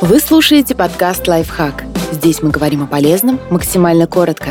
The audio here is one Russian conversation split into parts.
Вы слушаете подкаст «Лайфхак». Здесь мы говорим о полезном максимально коротко.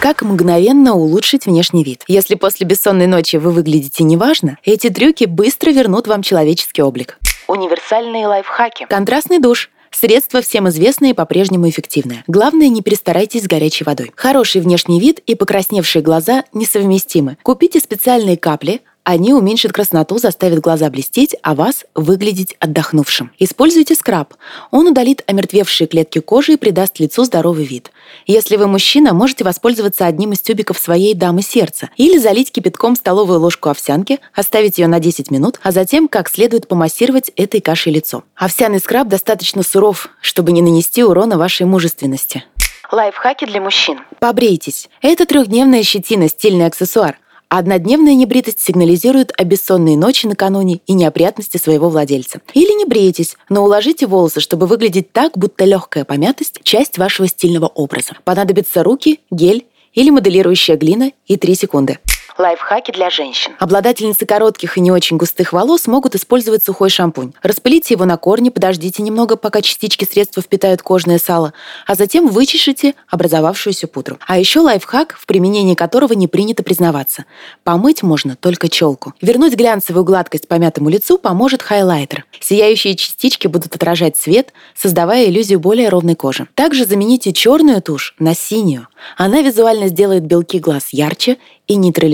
Как мгновенно улучшить внешний вид? Если после бессонной ночи вы выглядите неважно, эти трюки быстро вернут вам человеческий облик. Универсальные лайфхаки. Контрастный душ. Средство всем известное и по-прежнему эффективное. Главное, не перестарайтесь с горячей водой. Хороший внешний вид и покрасневшие глаза несовместимы. Купите специальные капли, они уменьшат красноту, заставят глаза блестеть, а вас выглядеть отдохнувшим. Используйте скраб. Он удалит омертвевшие клетки кожи и придаст лицу здоровый вид. Если вы мужчина, можете воспользоваться одним из тюбиков своей дамы сердца или залить кипятком столовую ложку овсянки, оставить ее на 10 минут, а затем как следует помассировать этой кашей лицо. Овсяный скраб достаточно суров, чтобы не нанести урона вашей мужественности. Лайфхаки для мужчин. Побрейтесь. Это трехдневная щетина, стильный аксессуар. Однодневная небритость сигнализирует о бессонной ночи накануне и неопрятности своего владельца. Или не брейтесь, но уложите волосы, чтобы выглядеть так, будто легкая помятость – часть вашего стильного образа. Понадобятся руки, гель или моделирующая глина и 3 секунды. Лайфхаки для женщин. Обладательницы коротких и не очень густых волос могут использовать сухой шампунь. Распылите его на корни, подождите немного, пока частички средства впитают кожное сало, а затем вычешите образовавшуюся пудру. А еще лайфхак, в применении которого не принято признаваться. Помыть можно только челку. Вернуть глянцевую гладкость помятому лицу поможет хайлайтер. Сияющие частички будут отражать свет, создавая иллюзию более ровной кожи. Также замените черную тушь на синюю. Она визуально сделает белки глаз ярче и